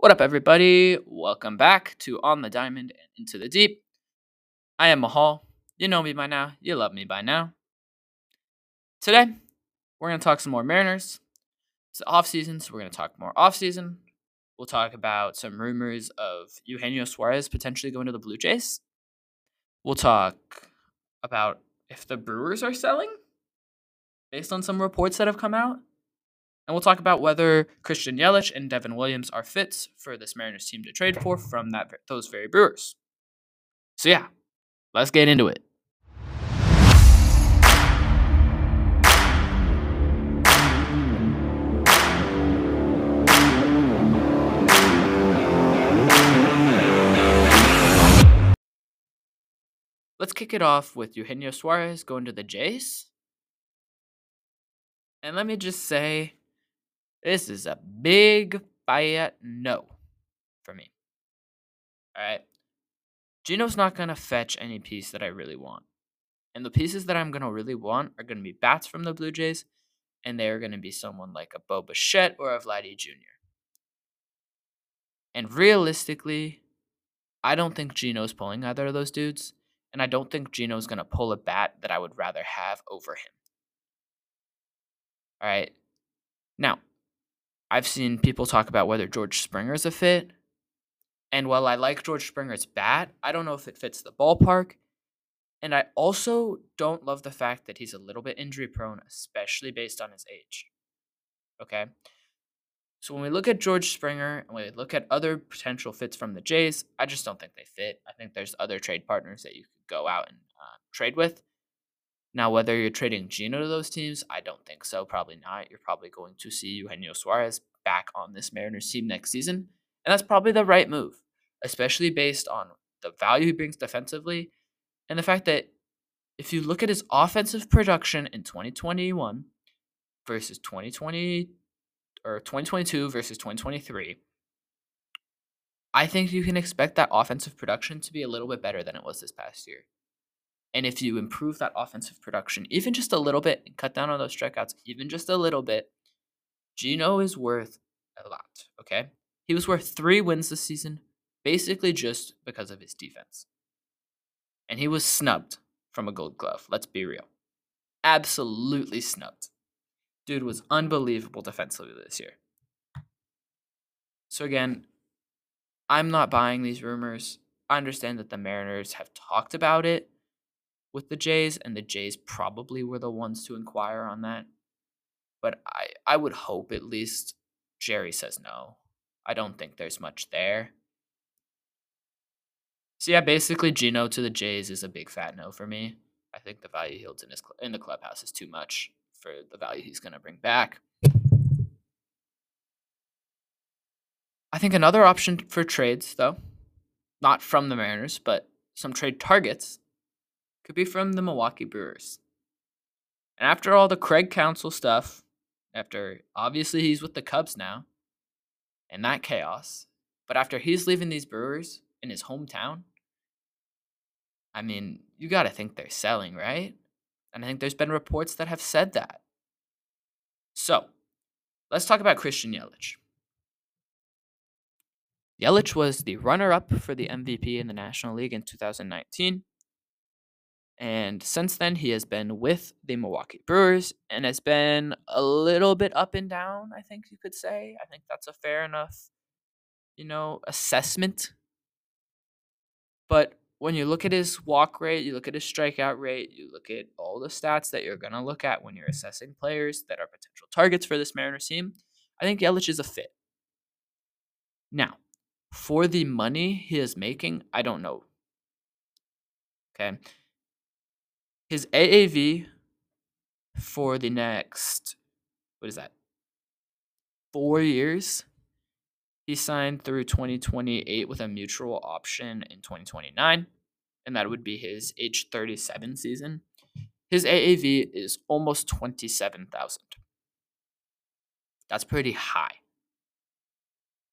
What up, everybody? Welcome back to On the Diamond and Into the Deep. I am Mahal. You know me by now. You love me by now. Today, we're going to talk some more Mariners. It's the off season, so we're going to talk more off season. We'll talk about some rumors of Eugenio Suarez potentially going to the Blue Jays. We'll talk about if the Brewers are selling based on some reports that have come out. And we'll talk about whether Christian Yelich and Devin Williams are fits for this Mariners team to trade for from that those very Brewers. So yeah, let's get into it. Let's kick it off with Eugenio Suarez going to the Jays. And let me just say, this is a big fat no for me. All right. Geno's not going to fetch any piece that I really want. And the pieces that I'm going to really want are going to be bats from the Blue Jays, and they are going to be someone like a Bo Bichette or a Vladdy Jr. And realistically, I don't think Geno's pulling either of those dudes, and I don't think Geno's going to pull a bat that I would rather have over him. All right. Now, I've seen people talk about whether George Springer is a fit. And while I like George Springer's bat, I don't know if it fits the ballpark. And I also don't love the fact that he's a little bit injury prone, especially based on his age. Okay? So when we look at George Springer and we look at other potential fits from the Jays, I just don't think they fit. I think there's other trade partners that you could go out and uh, trade with. Now, whether you're trading Geno to those teams, I don't think so. Probably not. You're probably going to see Eugenio Suarez back on this Mariners team next season. And that's probably the right move, especially based on the value he brings defensively and the fact that if you look at his offensive production in 2021 versus 2020 or 2022 versus 2023, I think you can expect that offensive production to be a little bit better than it was this past year. And if you improve that offensive production even just a little bit and cut down on those strikeouts even just a little bit, Geno is worth a lot, okay? He was worth three wins this season, basically just because of his defense. And he was snubbed from a gold glove, let's be real. Absolutely snubbed. Dude was unbelievable defensively this year. So, again, I'm not buying these rumors. I understand that the Mariners have talked about it with the Jays, and the Jays probably were the ones to inquire on that. But I, I would hope at least Jerry says no. I don't think there's much there. So yeah, basically Geno to the Jays is a big fat no for me. I think the value he holds in his cl- in the clubhouse is too much for the value he's going to bring back. I think another option for trades though, not from the Mariners, but some trade targets could be from the Milwaukee Brewers. And after all the Craig Counsell stuff, after obviously he's with the Cubs now, and that chaos, but after he's leaving these Brewers in his hometown, I mean, you got to think they're selling, right? And I think there's been reports that have said that. So, let's talk about Christian Yelich. Yelich was the runner up for the MVP in the National League in 2019. And since then, he has been with the Milwaukee Brewers and has been a little bit up and down, I think you could say. I think that's a fair enough, you know, assessment. But when you look at his walk rate, you look at his strikeout rate, you look at all the stats that you're going to look at when you're assessing players that are potential targets for this Mariners team, I think Yelich is a fit. Now, for the money he is making, I don't know. Okay his AAV for the next what is that? Four years. He signed through 2028 with a mutual option in 2029, and that would be his age 37 season. His AAV is almost 27,000. That's pretty high,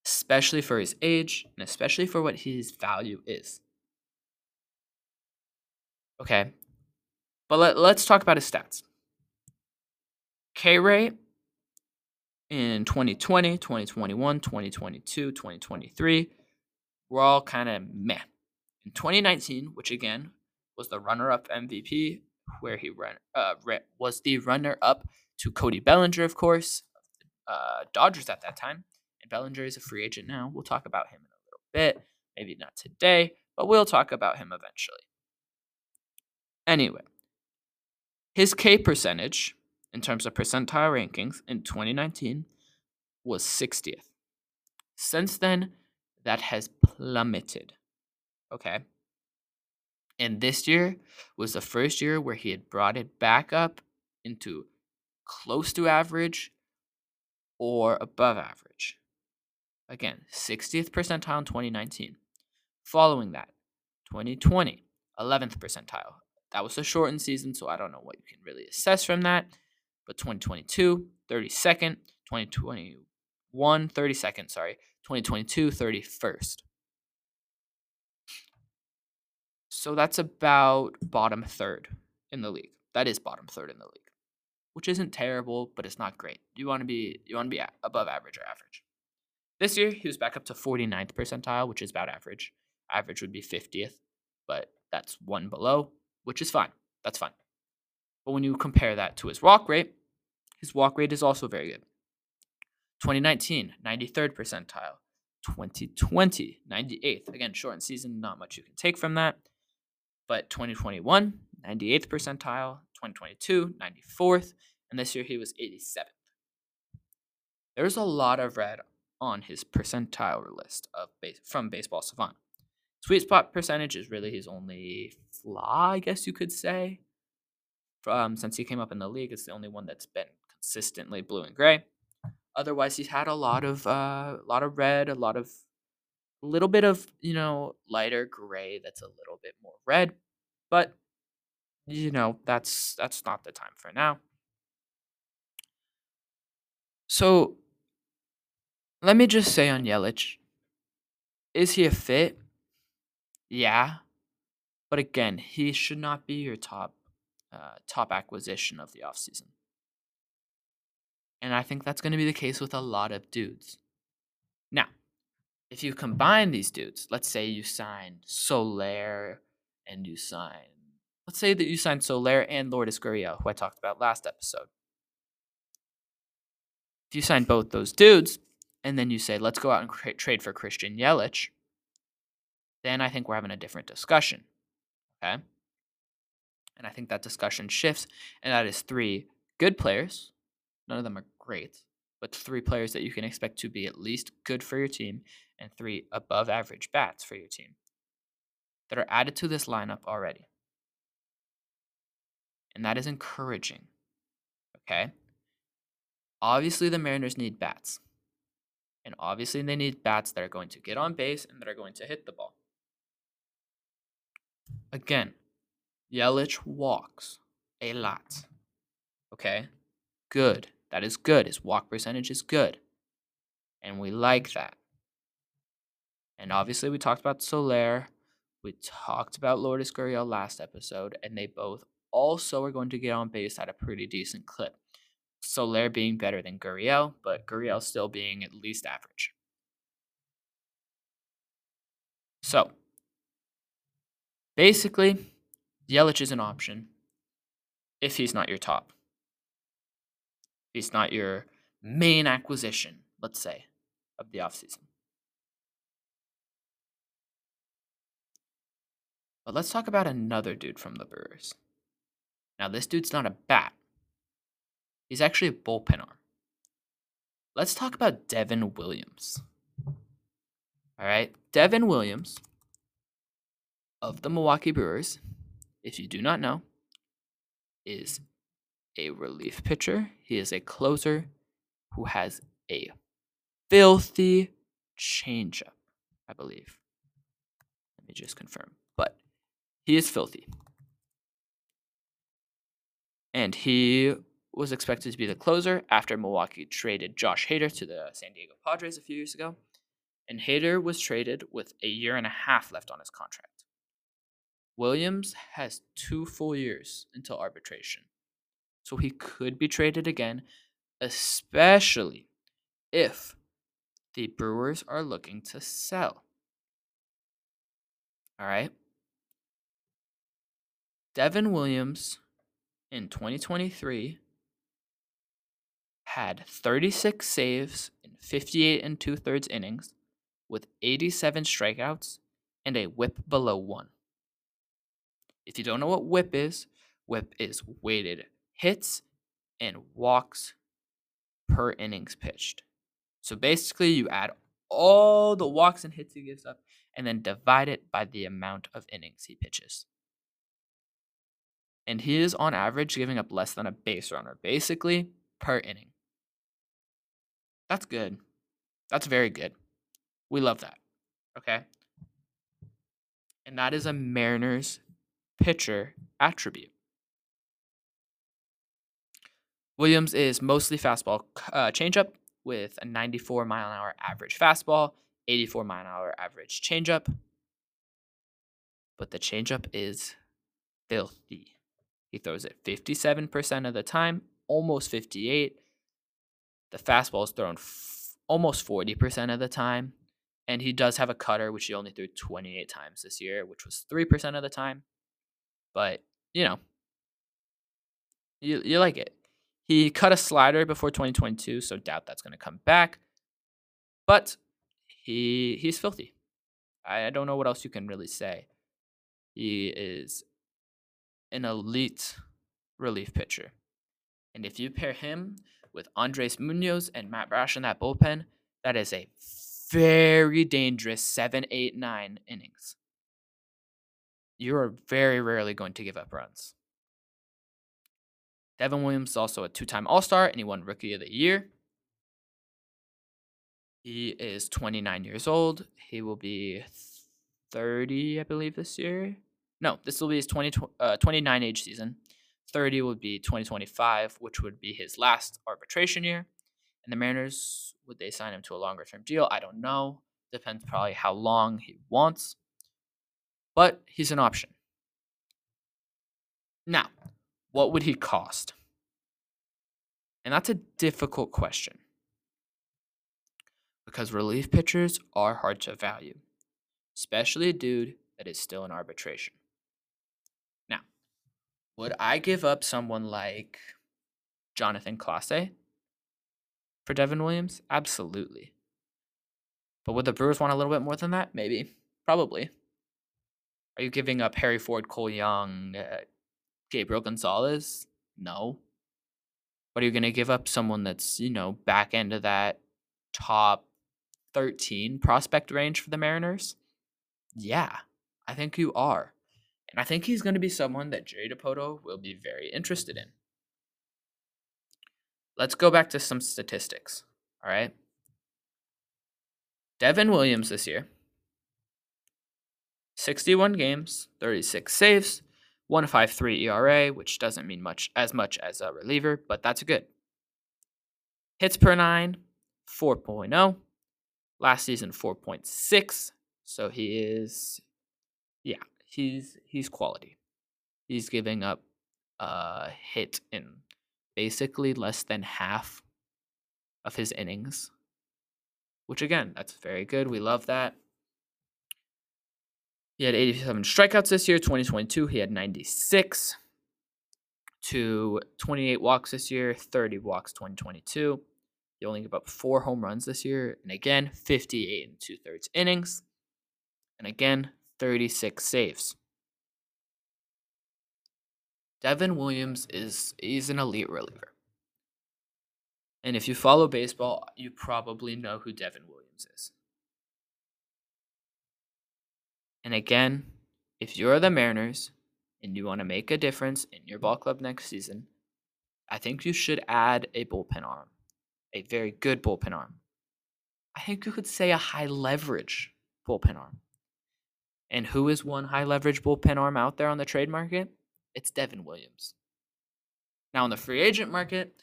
especially for his age and especially for what his value is. Okay, but let, let's talk about his stats. K rate in 2020, 2021, 2022, 2023 were all kind of meh. In 2019, which again was the runner-up MVP, where he ran, uh, was the runner-up to Cody Bellinger, of course, uh, Dodgers at that time. And Bellinger is a free agent now. We'll talk about him in a little bit. Maybe not today, but we'll talk about him eventually. Anyway, his K percentage in terms of percentile rankings in 2019 was 60th. Since then, that has plummeted. Okay. And this year was the first year where he had brought it back up into close to average or above average. Again, 60th percentile in 2019. Following that, 2020, 11th percentile. That was a shortened season, so I don't know what you can really assess from that. But 2022, 32nd, 2021, 32nd, sorry, 2022, 31st. So that's about bottom third in the league. That is bottom third in the league, which isn't terrible, but it's not great. You want to be you want to be above average or average. This year he was back up to 49th percentile, which is about average. Average would be 50th, but that's one below, which is fine. That's fine. But when you compare that to his walk rate, his walk rate is also very good. 2019, 93rd percentile. 2020, 98th. Again, shortened season, not much you can take from that. But 2021, 98th percentile, 2022, 94th, and this year he was 87th. There's a lot of red on his percentile list of base, from Baseball Savant. Sweet spot percentage is really his only flaw, I guess you could say. Um, since he came up in the league, it's the only one that's been consistently blue and gray. Otherwise, he's had a lot of uh, a lot of red, a lot of a little bit of you know lighter gray that's a little bit more red but you know that's that's not the time for now so let me just say on Yelich is he a fit yeah but again he should not be your top uh, top acquisition of the offseason and i think that's going to be the case with a lot of dudes now if you combine these dudes, let's say you sign Soler and you sign, let's say that you sign Soler and Lourdes Gurriel, who I talked about last episode. If you sign both those dudes, and then you say, let's go out and trade for Christian Yelich, then I think we're having a different discussion. Okay? And I think that discussion shifts, and that is three good players. None of them are great, but three players that you can expect to be at least good for your team and three above average bats for your team that are added to this lineup already. And that is encouraging. Okay? Obviously, the Mariners need bats. And obviously, they need bats that are going to get on base and that are going to hit the ball. Again, Yelich walks a lot. Okay? Good. That is good. His walk percentage is good. And we like that. And obviously, we talked about Soler. We talked about Lourdes Gurriel last episode, and they both also are going to get on base at a pretty decent clip. Soler being better than Gurriel, but Gurriel still being at least average. So, basically, Yelich is an option if he's not your top. He's not your main acquisition, let's say, of the offseason. But let's talk about another dude from the Brewers. Now, this dude's not a bat, he's actually a bullpen arm. Let's talk about Devin Williams. All right, Devin Williams of the Milwaukee Brewers, if you do not know, is a relief pitcher. He is a closer who has a filthy changeup, I believe. Let me just confirm. But he is filthy. And he was expected to be the closer after Milwaukee traded Josh Hader to the San Diego Padres a few years ago. And Hader was traded with a year and a half left on his contract. Williams has two full years until arbitration. So he could be traded again, especially if the Brewers are looking to sell. All right. Devin Williams in 2023 had 36 saves in 58 and two thirds innings with 87 strikeouts and a whip below one. If you don't know what whip is, whip is weighted hits and walks per innings pitched. So basically, you add all the walks and hits he gives up and then divide it by the amount of innings he pitches. And he is on average giving up less than a base runner, basically per inning. That's good. That's very good. We love that. Okay. And that is a Mariners pitcher attribute. Williams is mostly fastball uh, changeup with a 94 mile an hour average fastball, 84 mile an hour average changeup. But the changeup is filthy. He throws it 57% of the time, almost 58. The fastball is thrown f- almost 40% of the time. And he does have a cutter, which he only threw 28 times this year, which was 3% of the time. But, you know, you, you like it. He cut a slider before 2022, so doubt that's going to come back. But he he's filthy. I don't know what else you can really say. He is an elite relief pitcher. And if you pair him with Andres Munoz and Matt Brash in that bullpen, that is a very dangerous seven, eight, nine innings. You are very rarely going to give up runs. Devin Williams is also a two time All Star and he won Rookie of the Year. He is 29 years old. He will be 30, I believe, this year. No, this will be his 20, uh, 29 age season. 30 would be 2025, which would be his last arbitration year. And the Mariners, would they sign him to a longer term deal? I don't know. Depends probably how long he wants. But he's an option. Now, what would he cost? And that's a difficult question because relief pitchers are hard to value, especially a dude that is still in arbitration. Now, would I give up someone like Jonatan Clase for Devin Williams? Absolutely. But would the Brewers want a little bit more than that? Maybe. Probably. Are you giving up Harry Ford, Cole Young, uh, Gabriel Gonzalez? No. But are you going to give up someone that's, you know, back end of that top 13 prospect range for the Mariners? Yeah, I think you are. And I think he's going to be someone that Jerry Dipoto will be very interested in. Let's go back to some statistics. All right. Devin Williams this year 61 games, 36 saves, 1.53 ERA, which doesn't mean much as much as a reliever, but that's good. Hits per nine, 4.0. Last season, 4.6. So he is, yeah, he's he's quality. He's giving up a hit in basically less than half of his innings, which again, that's very good. We love that. He had 87 strikeouts this year. 2022, he had 96 to 28 walks this year, 30 walks 2022. He only gave up four home runs this year. And again, 58 and two thirds innings. And again, 36 saves. Devin Williams is he's an elite reliever. And if you follow baseball, you probably know who Devin Williams is. And again, if you're the Mariners and you want to make a difference in your ball club next season, I think you should add a bullpen arm, a very good bullpen arm. I think you could say a high leverage bullpen arm. And who is one high leverage bullpen arm out there on the trade market? It's Devin Williams. Now, on the free agent market,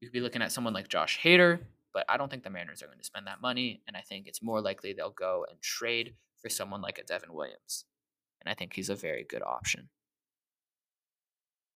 you could be looking at someone like Josh Hader, but I don't think the Mariners are going to spend that money. And I think it's more likely they'll go and trade for someone like a Devin Williams. And I think he's a very good option.